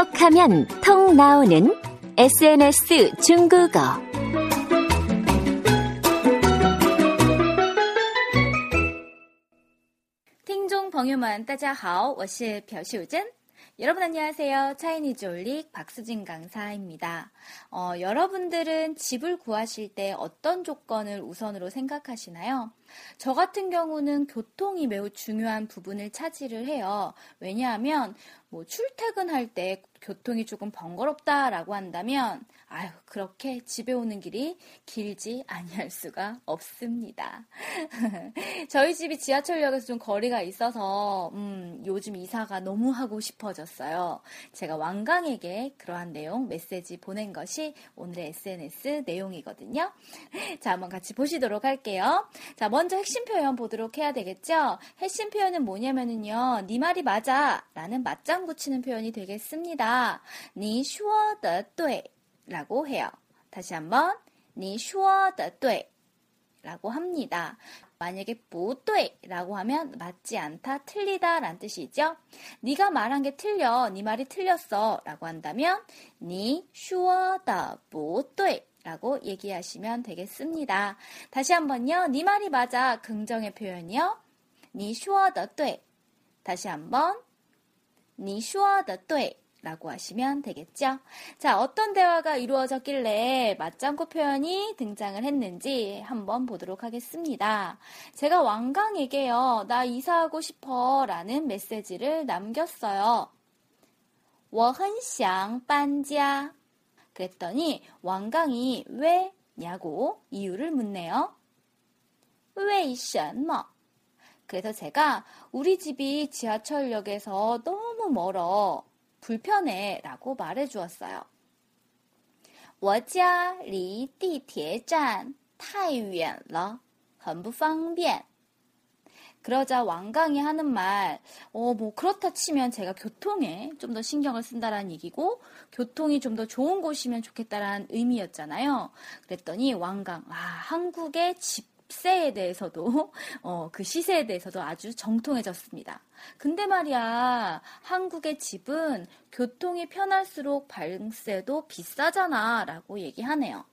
톡하면 통 나오는 SNS 중국어. 听众朋友们，大家好，我是朴秀珍。 여러분 안녕하세요. 차이니즈 올릭 박수진 강사입니다. 어, 여러분들은 집을 구하실 때 어떤 조건을 우선으로 생각하시나요? 저 같은 경우는 교통이 매우 중요한 부분을 차지를 해요. 왜냐하면 뭐 출퇴근할 때 교통이 조금 번거롭다라고 한다면 아유 그렇게 집에 오는 길이 길지 아니할 수가 없습니다. 저희 집이 지하철역에서 좀 거리가 있어서 음, 요즘 이사가 너무 하고 싶어졌어요. 제가 왕강에게 그러한 내용 메시지 보낸 것이 오늘의 SNS 내용이거든요. 자 한번 같이 보시도록 할게요. 자 먼저 핵심 표현 보도록 해야 되겠죠. 핵심 표현은 뭐냐면은요. 네 말이 맞아 라는 맞장 붙이는 표현이 되겠습니다. 你说的对 라고 해요. 다시 한번 你说的对 라고 합니다. 만약에 不对 라고 하면 맞지 않다, 틀리다 라는 뜻이죠. 네가 말한 게 틀려, 네 말이 틀렸어 라고 한다면 你说的不对 라고 얘기하시면 되겠습니다. 다시 한번요. 네 말이 맞아. 긍정의 표현이요. 你说的对 다시 한번 你说的对 라고 하시면 되겠죠. 자, 어떤 대화가 이루어졌길래 맞장구 표현이 등장을 했는지 한번 보도록 하겠습니다. 제가 왕강에게요, 나 이사하고 싶어 라는 메시지를 남겼어요. 我很想搬家. 그랬더니 왕강이 왜냐고 이유를 묻네요. 为什么? 그래서 제가 우리 집이 지하철역에서 너무 멀어. 불편해 라고 말해 주었어요. 我家离地铁站太远了,很不方便. 그러자 왕강이 하는 말, 어, 뭐, 그렇다 치면 제가 교통에 좀 더 신경을 쓴다라는 얘기고, 교통이 좀 더 좋은 곳이면 좋겠다라는 의미였잖아요. 그랬더니 왕강, 아, 한국의 집 세에 대해서도, 어, 그 시세에 대해서도 아주 정통해졌습니다. 근데 말이야, 한국의 집은 교통이 편할수록 발세도 비싸잖아, 라고 얘기하네요.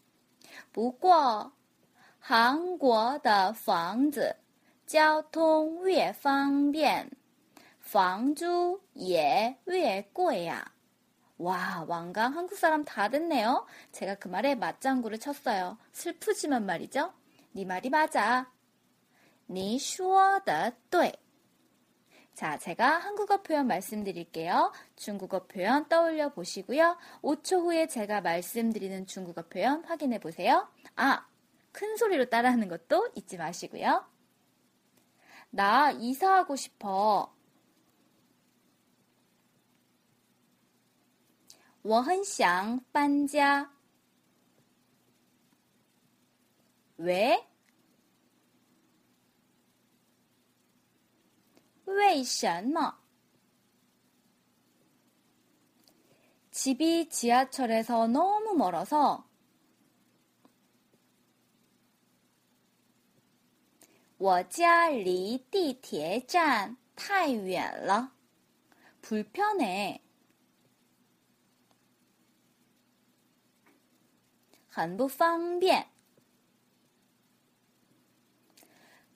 不过,韩国的房子交通越方便，房租也越贵呀、 와, 왕강 한국 사람 다 됐네요. 제가 그 말에 맞장구를 쳤어요. 슬프지만 말이죠. 네 말이 맞아. 你说的对. 자, 제가 한국어 표현 말씀드릴게요. 중국어 표현 떠올려 보시고요. 5초 후에 제가 말씀드리는 중국어 표현 확인해 보세요. 아, 큰 소리로 따라하는 것도 잊지 마시고요. 나 이사하고 싶어. 我很想搬家. 왜? 为什么? 집이 지하철에서 너무 멀어서 我家离地铁站太远了. 불편해. 很不方便.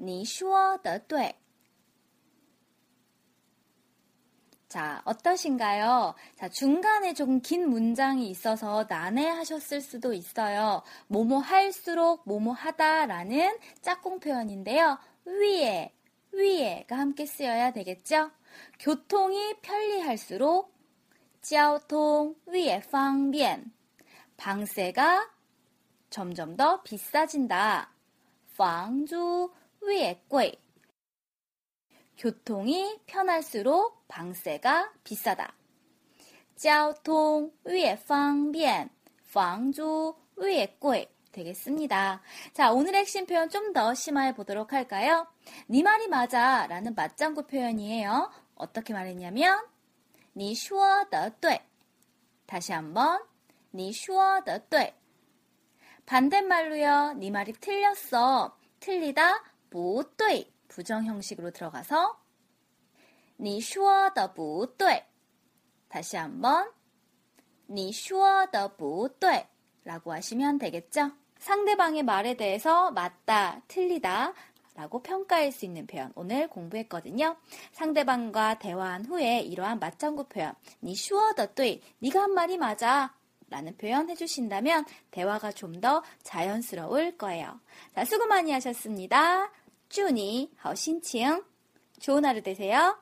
你说的对。 자, 어떠신가요? 자, 중간에 조금 긴 문장이 있어서 난해하셨을 수도 있어요. 뭐뭐 할수록 뭐뭐 하다라는 짝꿍 표현인데요. 위에, 위에가 함께 쓰여야 되겠죠? 교통이 편리할수록 交通 위에 方便 방세가 점점 더 비싸진다. 房租 위에 贵 교통이 편할수록 방세가 비싸다. 交通越方便,房租越贵 되겠습니다. 자, 오늘의 핵심 표현 좀 더 심화해 보도록 할까요? 네 말이 맞아 라는 맞장구 표현이에요. 어떻게 말했냐면 你说的对 다시 한번 你说的对 반대말로요. 네 말이 틀렸어. 틀리다 不对 부정 형식으로 들어가서 你说的不对 다시 한번 你说的不对 라고 하시면 되겠죠? 상대방의 말에 대해서 맞다, 틀리다 라고 평가할 수 있는 표현 오늘 공부했거든요. 상대방과 대화한 후에 이러한 맞장구 표현 你说的对 네가 한 말이 맞아 라는 표현 해주신다면 대화가 좀 더 자연스러울 거예요. 자, 수고 많이 하셨습니다. 祝你好心情. 좋은 하루 되세요.